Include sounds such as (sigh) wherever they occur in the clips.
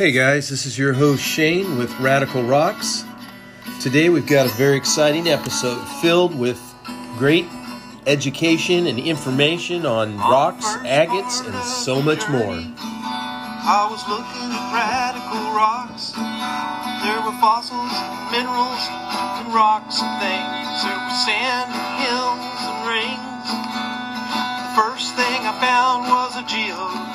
Hey guys, this is your host Shane with Radical Rocks. Today we've got a very exciting episode filled with great education and information on rocks, agates, and so much more. I was looking at radical rocks. There were fossils, minerals, and rocks and things. There were sand, hills, and rings. The first thing I found was a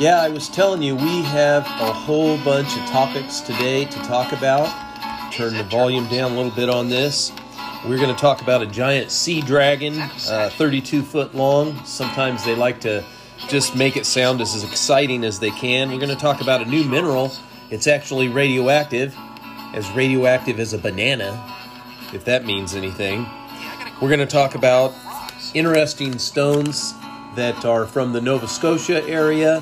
yeah, I was telling you, we have a whole bunch of topics today to talk about. Turn the volume down a little bit on this. We're going to talk about a giant sea dragon, uh, 32 foot long. Sometimes they like to just make it sound as exciting as they can. We're going to talk about a new mineral. It's actually radioactive, as radioactive as a banana, if that means anything. We're going to talk about interesting stones that are from the Nova Scotia area.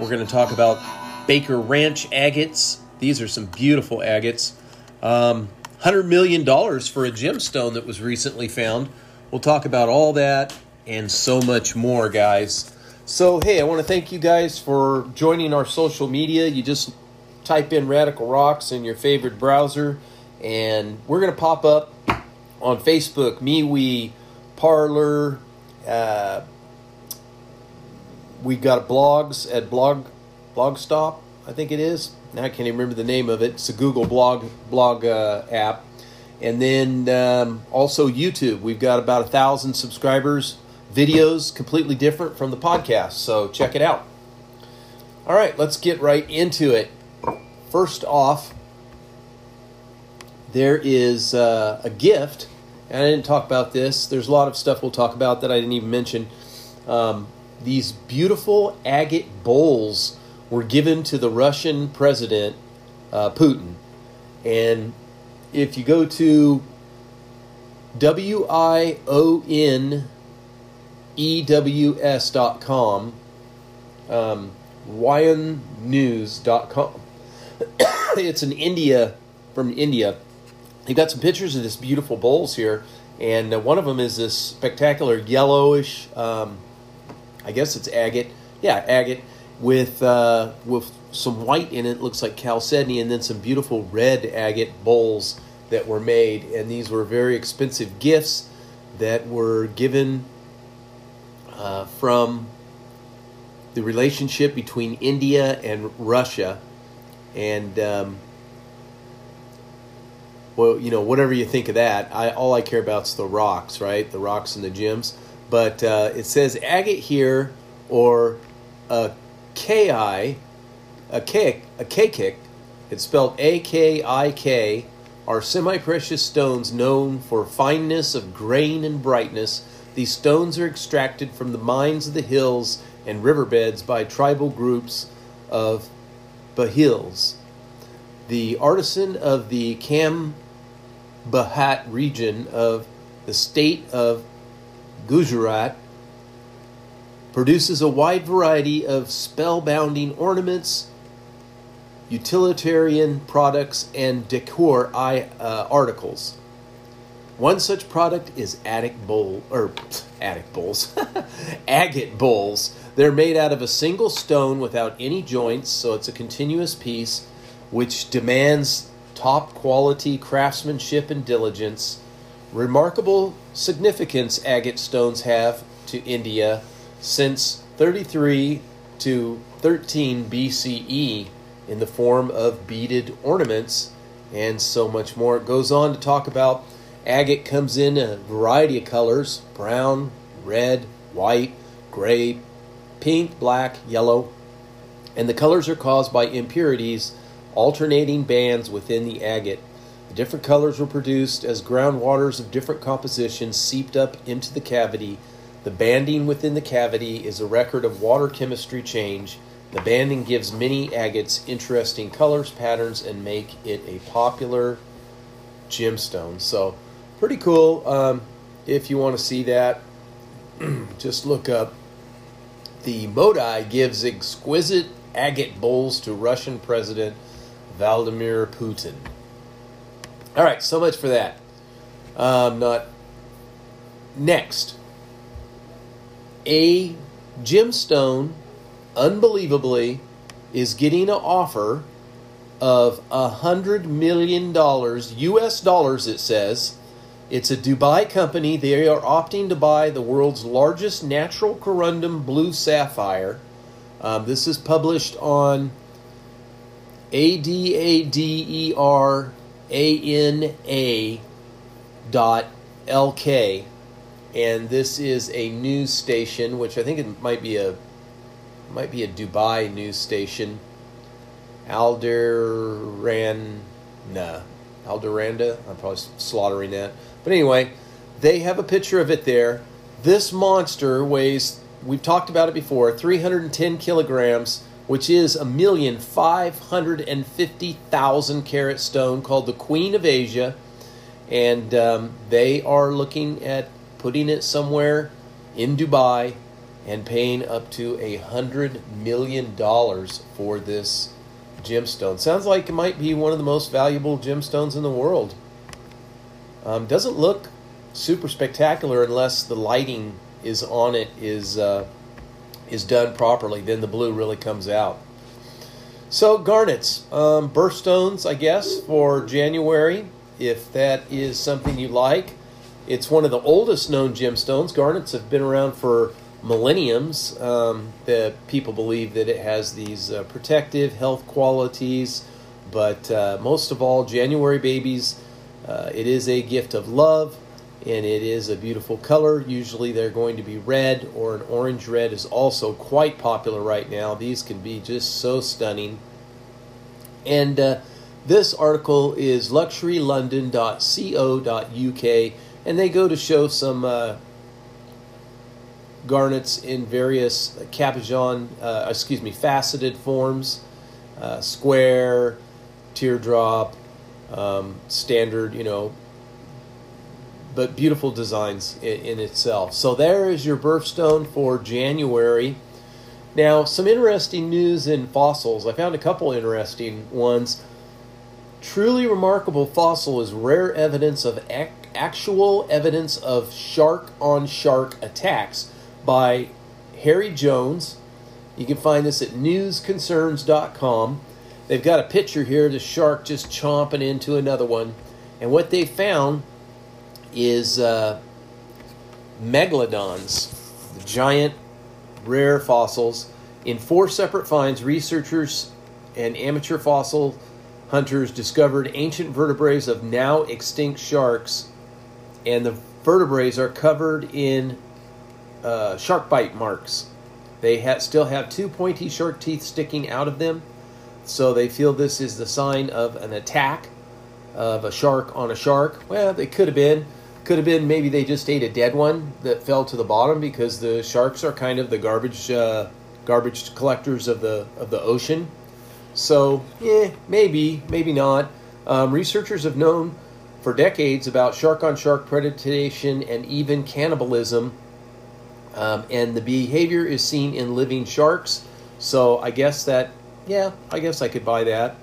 We're going to talk about Baker Ranch agates. These are some beautiful agates. Um, $100 million for a gemstone that was recently found. We'll talk about all that and so much more, guys. So, hey, I want to thank you guys for joining our social media. You just type in Radical Rocks in your favorite browser, and we're going to pop up on Facebook, MeWe, Parler. Uh, we got blogs at blog blogspot i think it is. Now i can't even remember the name of it. It's a google blog blog uh, app. And then um, also youtube. We've got about a thousand subscribers. Videos completely different from the podcast so check it out. All right let's get right into it. First off there is uh, a gift. And i didn't talk about this. There's a lot of stuff we'll talk about that i didn't even mention. Um, these beautiful agate bowls were given to the Russian president, uh, Putin. And if you go to W I O N E W S dot com, um, com, (coughs) it's in India, from India. They've got some pictures of this beautiful bowls here, and uh, one of them is this spectacular yellowish. Um, I guess it's agate. Yeah, agate with uh, with some white in it. Looks like chalcedony, and then some beautiful red agate bowls that were made. And these were very expensive gifts that were given uh, from the relationship between India and Russia. And um, well, you know, whatever you think of that, I all I care about is the rocks, right? The rocks and the gems but uh, it says agate here or a ki, a kick, a kick. It's spelled A K I K. Are semi-precious stones known for fineness of grain and brightness. These stones are extracted from the mines of the hills and riverbeds by tribal groups of Bahils. The artisan of the Kambahat region of the state of Gujarat produces a wide variety of spellbounding ornaments, utilitarian products, and decor uh, articles. One such product is attic bowl or (laughs) attic bowls, (laughs) agate bowls. They're made out of a single stone without any joints, so it's a continuous piece which demands top quality craftsmanship and diligence. Remarkable significance agate stones have to India since 33 to 13 BCE in the form of beaded ornaments and so much more. It goes on to talk about agate comes in a variety of colors brown, red, white, gray, pink, black, yellow, and the colors are caused by impurities alternating bands within the agate. The different colors were produced as groundwaters of different compositions seeped up into the cavity. The banding within the cavity is a record of water chemistry change. The banding gives many agates interesting colors, patterns, and make it a popular gemstone. So, pretty cool. Um, if you want to see that, (clears throat) just look up the Modi gives exquisite agate bowls to Russian President Vladimir Putin. All right, so much for that. Um, not next. A gemstone, unbelievably, is getting an offer of a hundred million dollars U.S. dollars. It says it's a Dubai company. They are opting to buy the world's largest natural corundum blue sapphire. Um, this is published on A D A D E R A N A dot L K, and this is a news station, which I think it might be a might be a Dubai news station. Alderan, nah, Alderanda. I'm probably slaughtering that. But anyway, they have a picture of it there. This monster weighs, we've talked about it before, 310 kilograms, which is a million five hundred and fifty thousand carat stone called the Queen of Asia. And um, they are looking at putting it somewhere in Dubai and paying up to a hundred million dollars for this gemstone. Sounds like it might be one of the most valuable gemstones in the world. Um, doesn't look super spectacular unless the lighting is on it is uh, is done properly. Then the blue really comes out. So garnets, um, birthstones, I guess for January, if that is something you like. It's one of the oldest known gemstones. Garnets have been around for millenniums. Um, the people believe that it has these uh, protective health qualities, but uh, most of all, January babies uh, it is a gift of love and it is a beautiful color. Usually they're going to be red or an orange red is also quite popular right now. These can be just so stunning. And uh, this article is luxurylondon.co.uk and they go to show some uh, garnets in various cabochon, uh, excuse me, faceted forms, uh, square, teardrop, um, standard, you know, but beautiful designs in, in, itself. So there is your birthstone for January. Now, some interesting news in fossils. I found a couple interesting ones. Truly remarkable fossil is rare evidence of ac- actual evidence of shark on shark attacks by Harry Jones. You can find this at newsconcerns.com. They've got a picture here of the shark just chomping into another one. And what they found is uh, megalodons, the giant rare fossils. In four separate finds, researchers and amateur fossil hunters discovered ancient vertebrae of now extinct sharks, and the vertebrae are covered in uh, shark bite marks. They ha- still have two pointy shark teeth sticking out of them so they feel this is the sign of an attack of a shark on a shark. Well, they could have been. Could have been maybe they just ate a dead one that fell to the bottom because the sharks are kind of the garbage uh, garbage collectors of the of the ocean. So yeah, maybe maybe not. Um, researchers have known for decades about shark on shark predation and even cannibalism, um, and the behavior is seen in living sharks. So I guess that yeah, I guess I could buy that.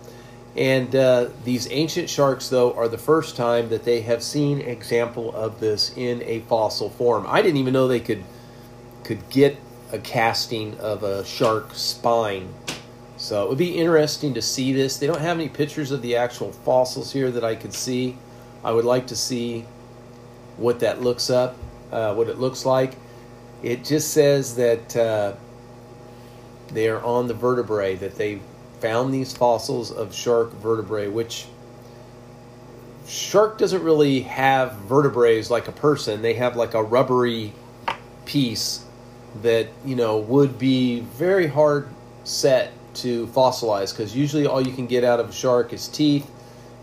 And uh, these ancient sharks, though, are the first time that they have seen example of this in a fossil form. I didn't even know they could could get a casting of a shark spine. So it would be interesting to see this. They don't have any pictures of the actual fossils here that I could see. I would like to see what that looks up, uh, what it looks like. It just says that. Uh, they are on the vertebrae that they found these fossils of shark vertebrae, which shark doesn't really have vertebrae like a person. They have like a rubbery piece that you know would be very hard set to fossilize because usually all you can get out of a shark is teeth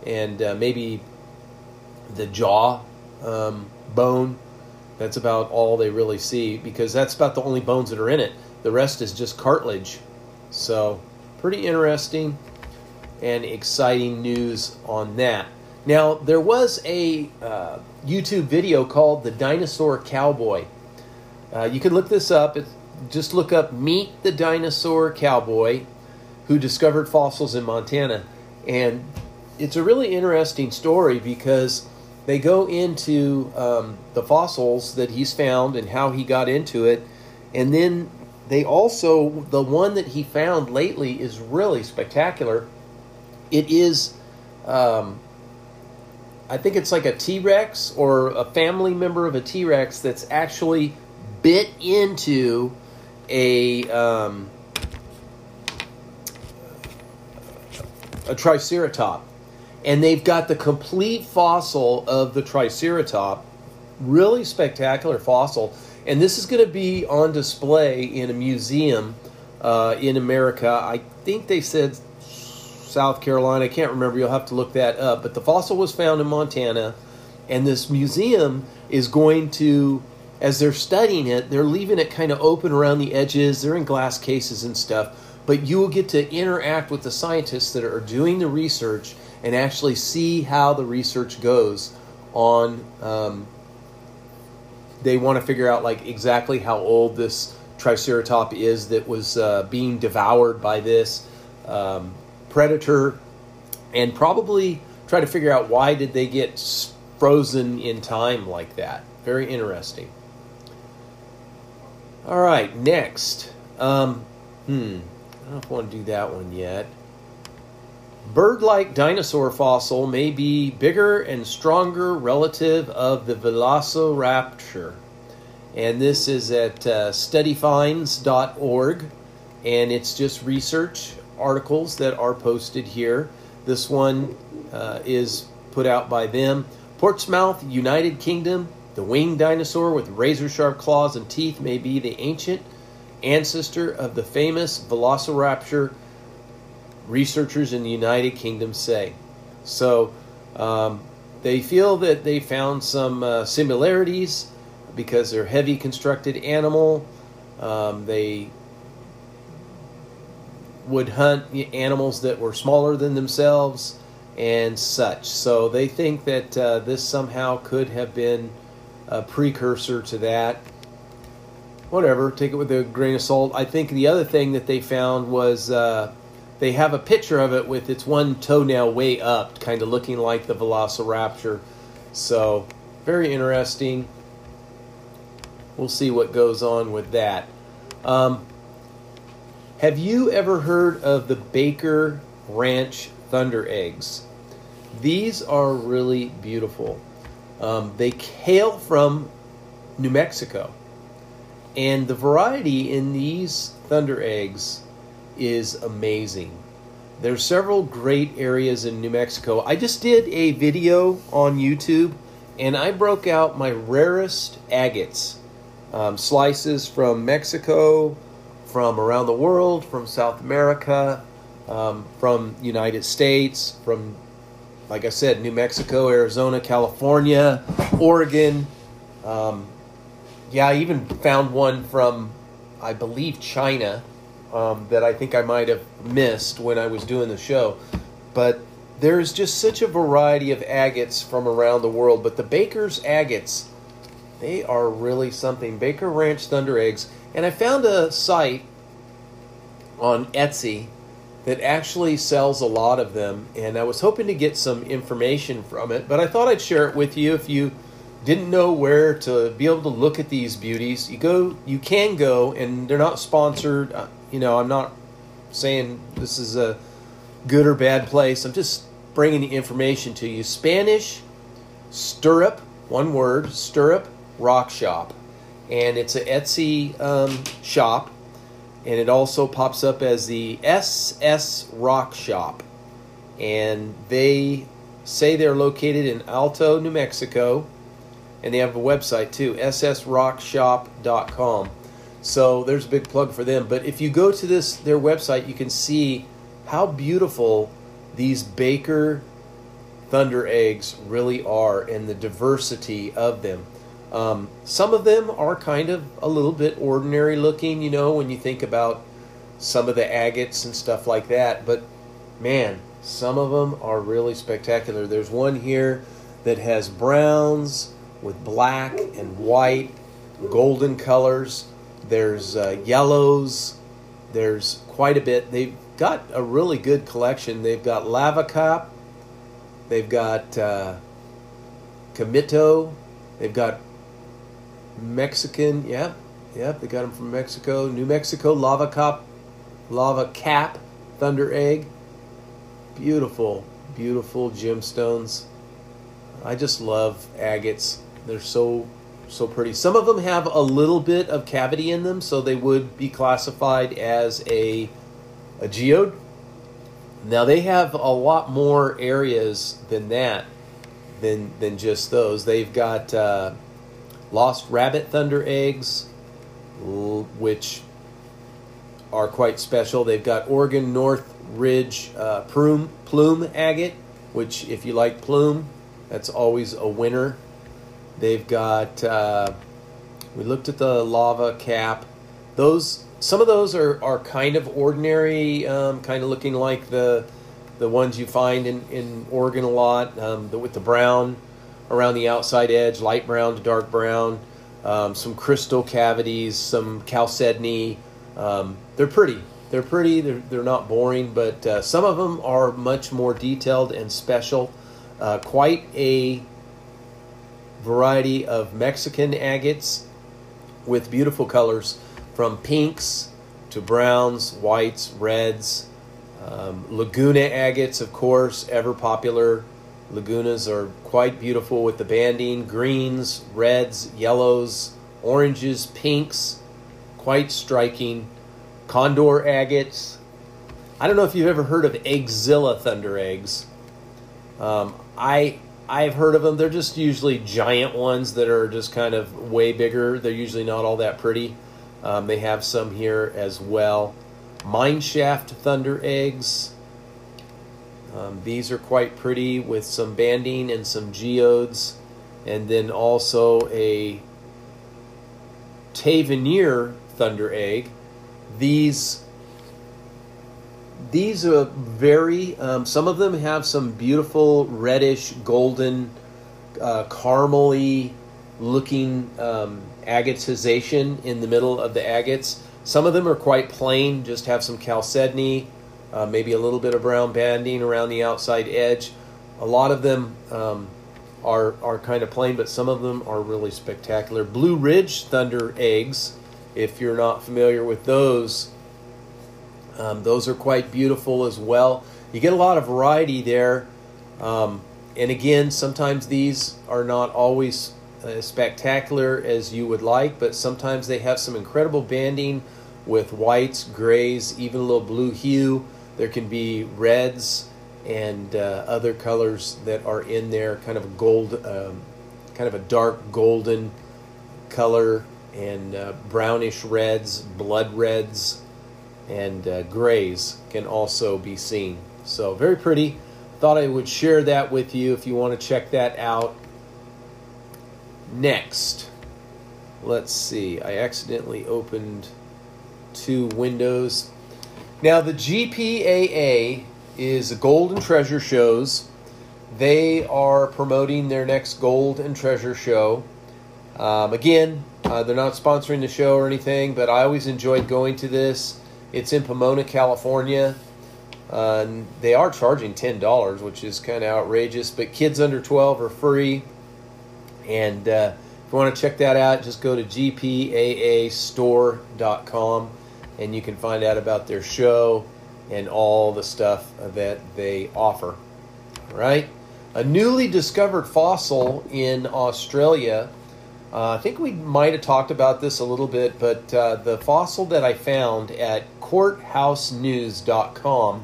and uh, maybe the jaw um, bone. That's about all they really see because that's about the only bones that are in it. The rest is just cartilage. So, pretty interesting and exciting news on that. Now, there was a uh, YouTube video called The Dinosaur Cowboy. Uh, you can look this up. It's, just look up Meet the Dinosaur Cowboy who discovered fossils in Montana. And it's a really interesting story because they go into um, the fossils that he's found and how he got into it. And then they also, the one that he found lately is really spectacular. It is, um, I think it's like a T Rex or a family member of a T Rex that's actually bit into a. Um, a triceratop and they've got the complete fossil of the triceratop really spectacular fossil and this is going to be on display in a museum uh, in america. I think they said south carolina. I can't remember. You'll have to look that up. But the fossil was found in montana and this museum is going to as they're studying it they're leaving it kind of open around the edges. They're in glass cases and stuff. But you will get to interact with the scientists that are doing the research and actually see how the research goes on um, they want to figure out like exactly how old this triceratop is that was uh, being devoured by this um, predator and probably try to figure out why did they get frozen in time like that. Very interesting. All right next. Um, hmm I don't want to do that one yet. Bird like dinosaur fossil may be bigger and stronger relative of the velociraptor. And this is at uh, studyfinds.org. And it's just research articles that are posted here. This one uh, is put out by them. Portsmouth, United Kingdom. The winged dinosaur with razor sharp claws and teeth may be the ancient ancestor of the famous Velociraptor, researchers in the United Kingdom say. So um, they feel that they found some uh, similarities because they're heavy constructed animal. Um, they would hunt animals that were smaller than themselves and such. So they think that uh, this somehow could have been a precursor to that whatever, take it with a grain of salt. I think the other thing that they found was uh, they have a picture of it with its one toenail way up, kind of looking like the Velociraptor. So, very interesting. We'll see what goes on with that. Um, have you ever heard of the Baker Ranch Thunder Eggs? These are really beautiful. Um, they hail from New Mexico and the variety in these Thunder Eggs is amazing. There's several great areas in New Mexico. I just did a video on YouTube and I broke out my rarest agates. Um, slices from Mexico, from around the world, from South America, um, from United States, from like I said, New Mexico, Arizona, California, Oregon, um, yeah, I even found one from, I believe, China um, that I think I might have missed when I was doing the show. But there's just such a variety of agates from around the world. But the Baker's agates, they are really something. Baker Ranch Thunder Eggs. And I found a site on Etsy that actually sells a lot of them. And I was hoping to get some information from it. But I thought I'd share it with you if you didn't know where to be able to look at these beauties, you go, you can go, and they're not sponsored. You know, I'm not saying this is a good or bad place. I'm just bringing the information to you. Spanish stirrup, one word, stirrup rock shop, and it's a Etsy um, shop, and it also pops up as the SS Rock Shop, and they say they're located in Alto, New Mexico and they have a website too, ssrockshop.com. So there's a big plug for them. But if you go to this their website, you can see how beautiful these Baker Thunder eggs really are and the diversity of them. Um, some of them are kind of a little bit ordinary looking, you know, when you think about some of the agates and stuff like that. But man, some of them are really spectacular. There's one here that has browns with black and white, golden colors. There's uh, yellows. There's quite a bit. They've got a really good collection. They've got lava cap. They've got uh. They've got Mexican. Yep, yep. They got them from Mexico. New Mexico lava lava cap, thunder egg. Beautiful, beautiful gemstones. I just love agates. They're so so pretty. Some of them have a little bit of cavity in them, so they would be classified as a a geode. Now they have a lot more areas than that, than than just those. They've got uh, lost rabbit thunder eggs, which are quite special. They've got Oregon North Ridge uh, plume plume agate, which if you like plume, that's always a winner. They've got. Uh, we looked at the lava cap. Those some of those are, are kind of ordinary, um, kind of looking like the the ones you find in, in Oregon a lot, um, the, with the brown around the outside edge, light brown to dark brown, um, some crystal cavities, some chalcedony. Um, they're pretty. They're pretty. They're, they're not boring, but uh, some of them are much more detailed and special. Uh, quite a variety of Mexican agates with beautiful colors from pinks to browns, whites, reds. Um, Laguna agates, of course, ever popular. Lagunas are quite beautiful with the banding greens, reds, yellows, oranges, pinks, quite striking. Condor agates. I don't know if you've ever heard of Eggzilla thunder eggs. Um, I I've heard of them. They're just usually giant ones that are just kind of way bigger. They're usually not all that pretty. Um, they have some here as well. Mineshaft thunder eggs. Um, these are quite pretty with some banding and some geodes. And then also a Tavernier thunder egg. These these are very um, some of them have some beautiful reddish golden uh, caramely looking um, agatization in the middle of the agates. Some of them are quite plain, just have some chalcedony, uh, maybe a little bit of brown banding around the outside edge. A lot of them um, are are kind of plain, but some of them are really spectacular. Blue Ridge Thunder eggs, if you're not familiar with those, um, those are quite beautiful as well. You get a lot of variety there. Um, and again, sometimes these are not always as spectacular as you would like, but sometimes they have some incredible banding with whites, grays, even a little blue hue. There can be reds and uh, other colors that are in there, kind of a gold, um, kind of a dark golden color, and uh, brownish reds, blood reds, and uh, grays can also be seen. So, very pretty. Thought I would share that with you if you want to check that out. Next, let's see. I accidentally opened two windows. Now, the GPAA is Gold and Treasure Shows. They are promoting their next Gold and Treasure Show. Um, again, uh, they're not sponsoring the show or anything, but I always enjoyed going to this. It's in Pomona, California. Uh, they are charging $10, which is kind of outrageous, but kids under 12 are free. And uh, if you want to check that out, just go to gpaastore.com and you can find out about their show and all the stuff that they offer. All right? A newly discovered fossil in Australia. Uh, I think we might have talked about this a little bit, but uh, the fossil that I found at courthousenews.com,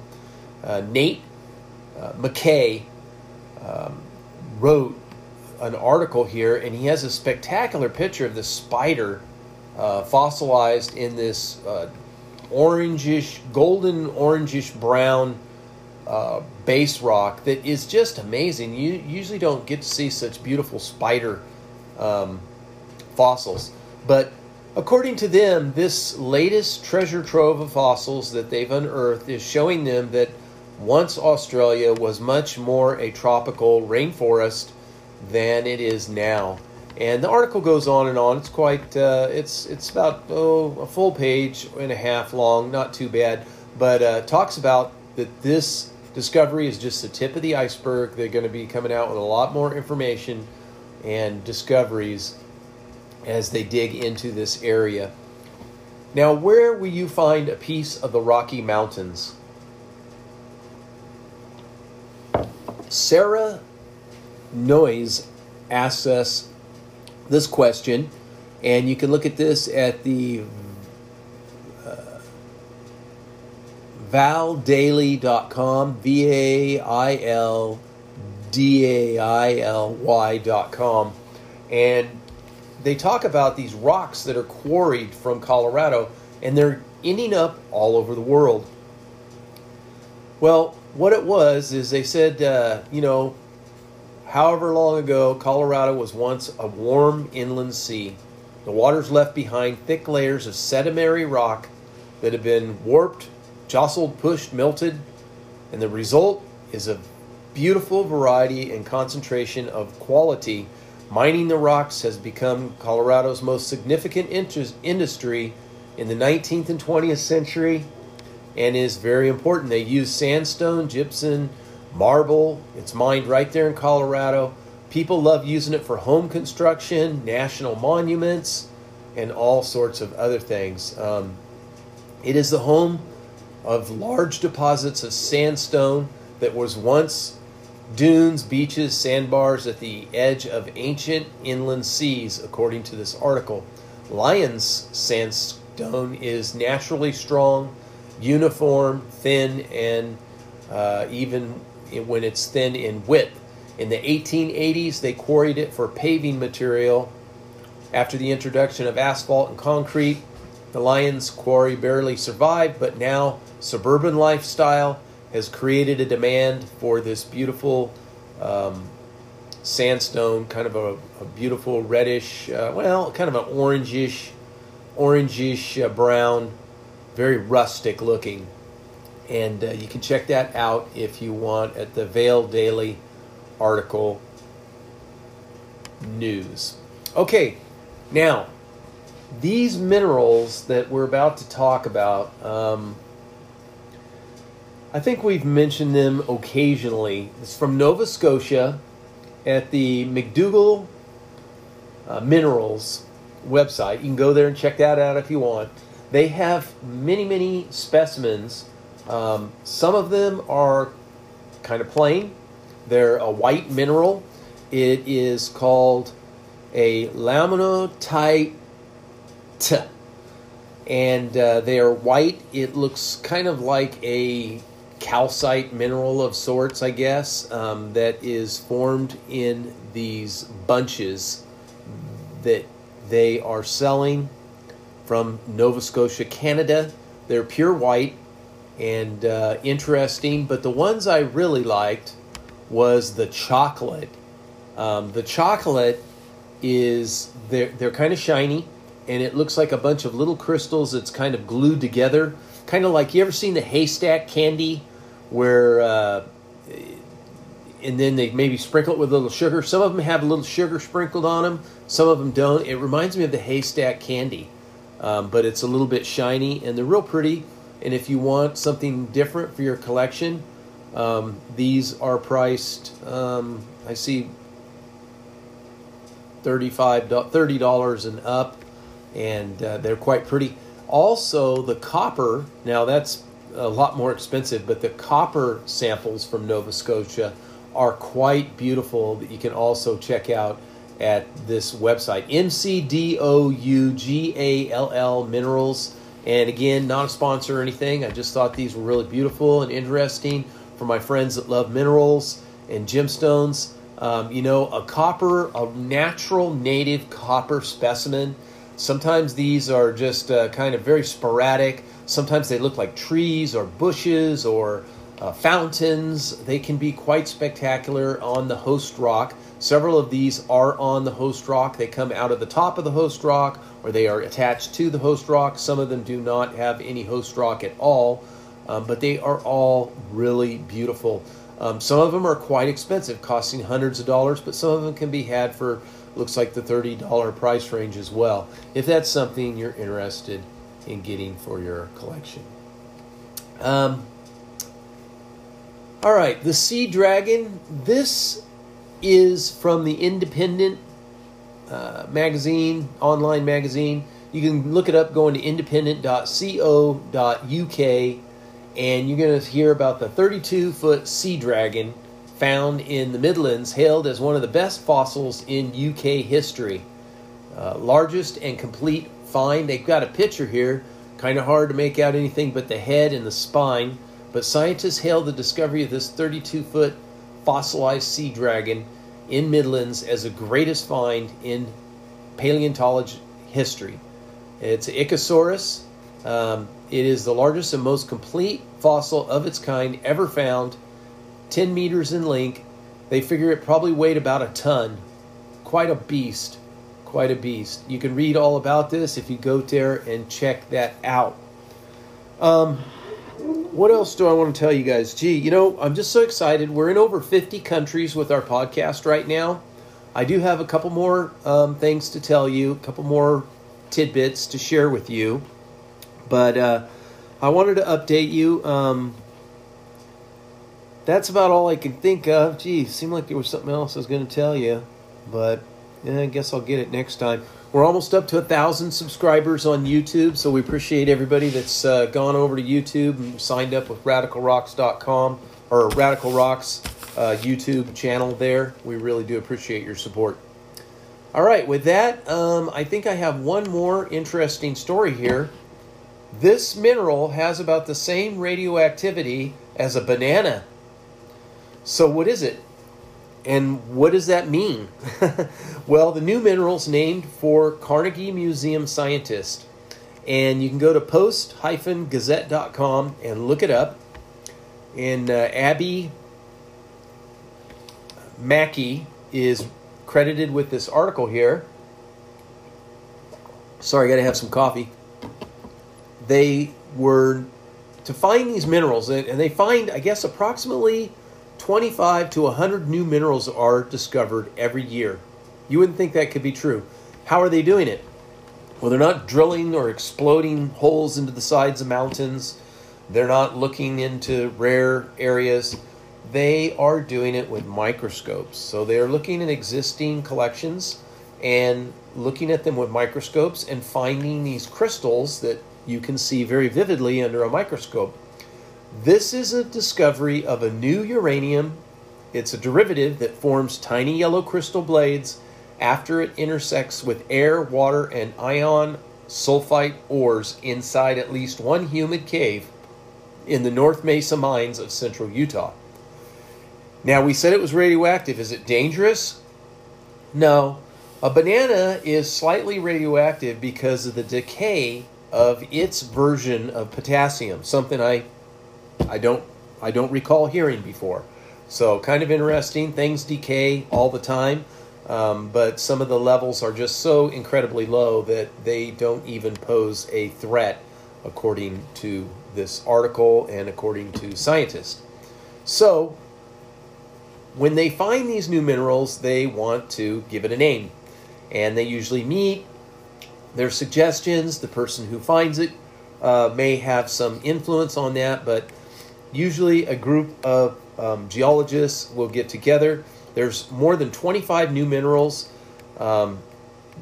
uh, Nate uh, McKay um, wrote an article here, and he has a spectacular picture of the spider uh, fossilized in this uh, orangish, golden orangish brown uh, base rock that is just amazing. You usually don't get to see such beautiful spider um, fossils, but According to them, this latest treasure trove of fossils that they've unearthed is showing them that once Australia was much more a tropical rainforest than it is now. And the article goes on and on. It's quite, uh, it's it's about oh a full page and a half long, not too bad, but uh, talks about that this discovery is just the tip of the iceberg. They're going to be coming out with a lot more information and discoveries as they dig into this area. Now, where will you find a piece of the Rocky Mountains? Sarah Noyes asks us this question, and you can look at this at the uh, vaildaily.com, V A I L D A I L Y.com. And they talk about these rocks that are quarried from Colorado, and they're ending up all over the world. Well, what it was is they said, uh, you know, however long ago, Colorado was once a warm inland sea. The waters left behind thick layers of sedimentary rock that have been warped, jostled, pushed, melted, and the result is a beautiful variety and concentration of quality Mining the rocks has become Colorado's most significant interest, industry in the 19th and 20th century and is very important. They use sandstone, gypsum, marble. It's mined right there in Colorado. People love using it for home construction, national monuments, and all sorts of other things. Um, it is the home of large deposits of sandstone that was once dunes, beaches, sandbars at the edge of ancient inland seas, according to this article. Lyons sandstone is naturally strong, uniform, thin, and uh, even when it's thin in width. In the 1880s, they quarried it for paving material. After the introduction of asphalt and concrete, the Lyons quarry barely survived, but now suburban lifestyle has created a demand for this beautiful um, sandstone, kind of a, a beautiful reddish, uh, well, kind of an orangish, orangish uh, brown, very rustic looking. And uh, you can check that out if you want at the Vail Daily article news. Okay, now these minerals that we're about to talk about. Um, I think we've mentioned them occasionally. It's from Nova Scotia at the McDougall uh, Minerals website. You can go there and check that out if you want. They have many, many specimens. Um, some of them are kind of plain, they're a white mineral. It is called a laumontite and uh, they are white. It looks kind of like a calcite mineral of sorts, I guess, um, that is formed in these bunches that they are selling from Nova Scotia, Canada. They're pure white and uh, interesting, but the ones I really liked was the chocolate. Um, the chocolate is they're they're kind of shiny, and it looks like a bunch of little crystals that's kind of glued together, kind of like you ever seen the haystack candy where uh, and then they maybe sprinkle it with a little sugar. Some of them have a little sugar sprinkled on them. Some of them don't. It reminds me of the haystack candy, um, but it's a little bit shiny and they're real pretty. And if you want something different for your collection, um, these are priced. Um, I see 35 $30 and up, and uh, they're quite pretty. Also, the copper. Now that's a lot more expensive, but the copper samples from Nova Scotia are quite beautiful that you can also check out at this website. Mcdougall minerals. And again not a sponsor or anything. I just thought these were really beautiful and interesting for my friends that love minerals and gemstones. Um, you know a copper a natural native copper specimen sometimes these are just uh, kind of very sporadic Sometimes they look like trees or bushes or uh, fountains. They can be quite spectacular on the host rock. Several of these are on the host rock. They come out of the top of the host rock or they are attached to the host rock. Some of them do not have any host rock at all, um, but they are all really beautiful. Um, some of them are quite expensive, costing hundreds of dollars, but some of them can be had for looks like the $30 price range as well, if that's something you're interested in getting for your collection. Um, all right, the Sea Dragon. This is from the Independent uh, magazine, online magazine. You can look it up going to independent.co.uk and you're going to hear about the 32 foot sea dragon found in the Midlands, hailed as one of the best fossils in UK history. Uh, largest and complete find. They've got a picture here, kind of hard to make out anything but the head and the spine. But scientists hailed the discovery of this 32 foot fossilized sea dragon in Midlands as the greatest find in paleontology history. It's Ichthyosaurus. Um, it is the largest and most complete fossil of its kind ever found, 10 meters in length. They figure it probably weighed about a ton. Quite a beast. Quite a beast. You can read all about this if you go there and check that out. Um, what else do I want to tell you guys? Gee, you know, I'm just so excited. We're in over 50 countries with our podcast right now. I do have a couple more um, things to tell you, a couple more tidbits to share with you. But uh, I wanted to update you. Um, that's about all I can think of. Gee, seemed like there was something else I was going to tell you, but yeah, I guess I'll get it next time. We're almost up to a thousand subscribers on YouTube, so we appreciate everybody that's uh, gone over to YouTube and signed up with RadicalRocks.com or Radical Rocks uh, YouTube channel. There, we really do appreciate your support. All right, with that, um, I think I have one more interesting story here. This mineral has about the same radioactivity as a banana. So, what is it? And what does that mean? (laughs) well, the new mineral's named for Carnegie Museum scientist. And you can go to post-gazette.com and look it up. And uh, Abby Mackey is credited with this article here. Sorry, I got to have some coffee. They were to find these minerals, and they find, I guess, approximately 25 to 100 new minerals are discovered every year. You wouldn't think that could be true. How are they doing it? Well, they're not drilling or exploding holes into the sides of mountains. They're not looking into rare areas. They are doing it with microscopes. So they are looking at existing collections and looking at them with microscopes and finding these crystals that you can see very vividly under a microscope. This is a discovery of a new uranium. It's a derivative that forms tiny yellow crystal blades after it intersects with air, water, and ion sulfite ores inside at least one humid cave in the North Mesa mines of central Utah. Now, we said it was radioactive. Is it dangerous? No. A banana is slightly radioactive because of the decay of its version of potassium, something I I don't I don't recall hearing before. So kind of interesting. Things decay all the time, um, but some of the levels are just so incredibly low that they don't even pose a threat, according to this article and according to scientists. So when they find these new minerals, they want to give it a name, and they usually meet. Their suggestions. The person who finds it uh, may have some influence on that, but Usually, a group of um, geologists will get together. There's more than 25 new minerals um,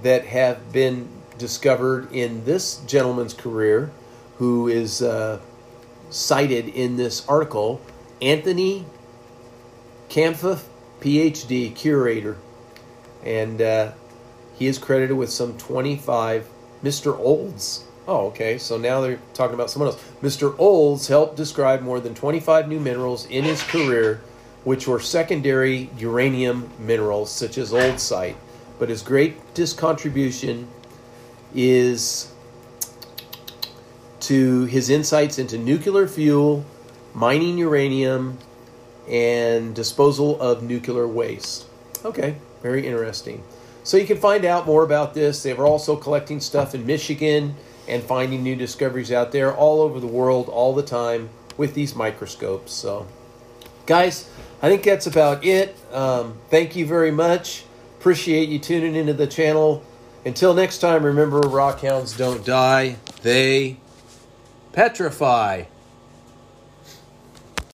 that have been discovered in this gentleman's career, who is uh, cited in this article, Anthony Kampf, PhD, curator, and uh, he is credited with some 25 Mr. Olds Oh, okay. So now they're talking about someone else. Mr. Olds helped describe more than 25 new minerals in his career, which were secondary uranium minerals such as oldsite. But his greatest contribution is to his insights into nuclear fuel, mining uranium, and disposal of nuclear waste. Okay, very interesting. So you can find out more about this. They were also collecting stuff in Michigan and finding new discoveries out there all over the world all the time with these microscopes. So, guys, I think that's about it. Um, thank you very much. Appreciate you tuning into the channel. Until next time, remember rockhounds don't die, they petrify.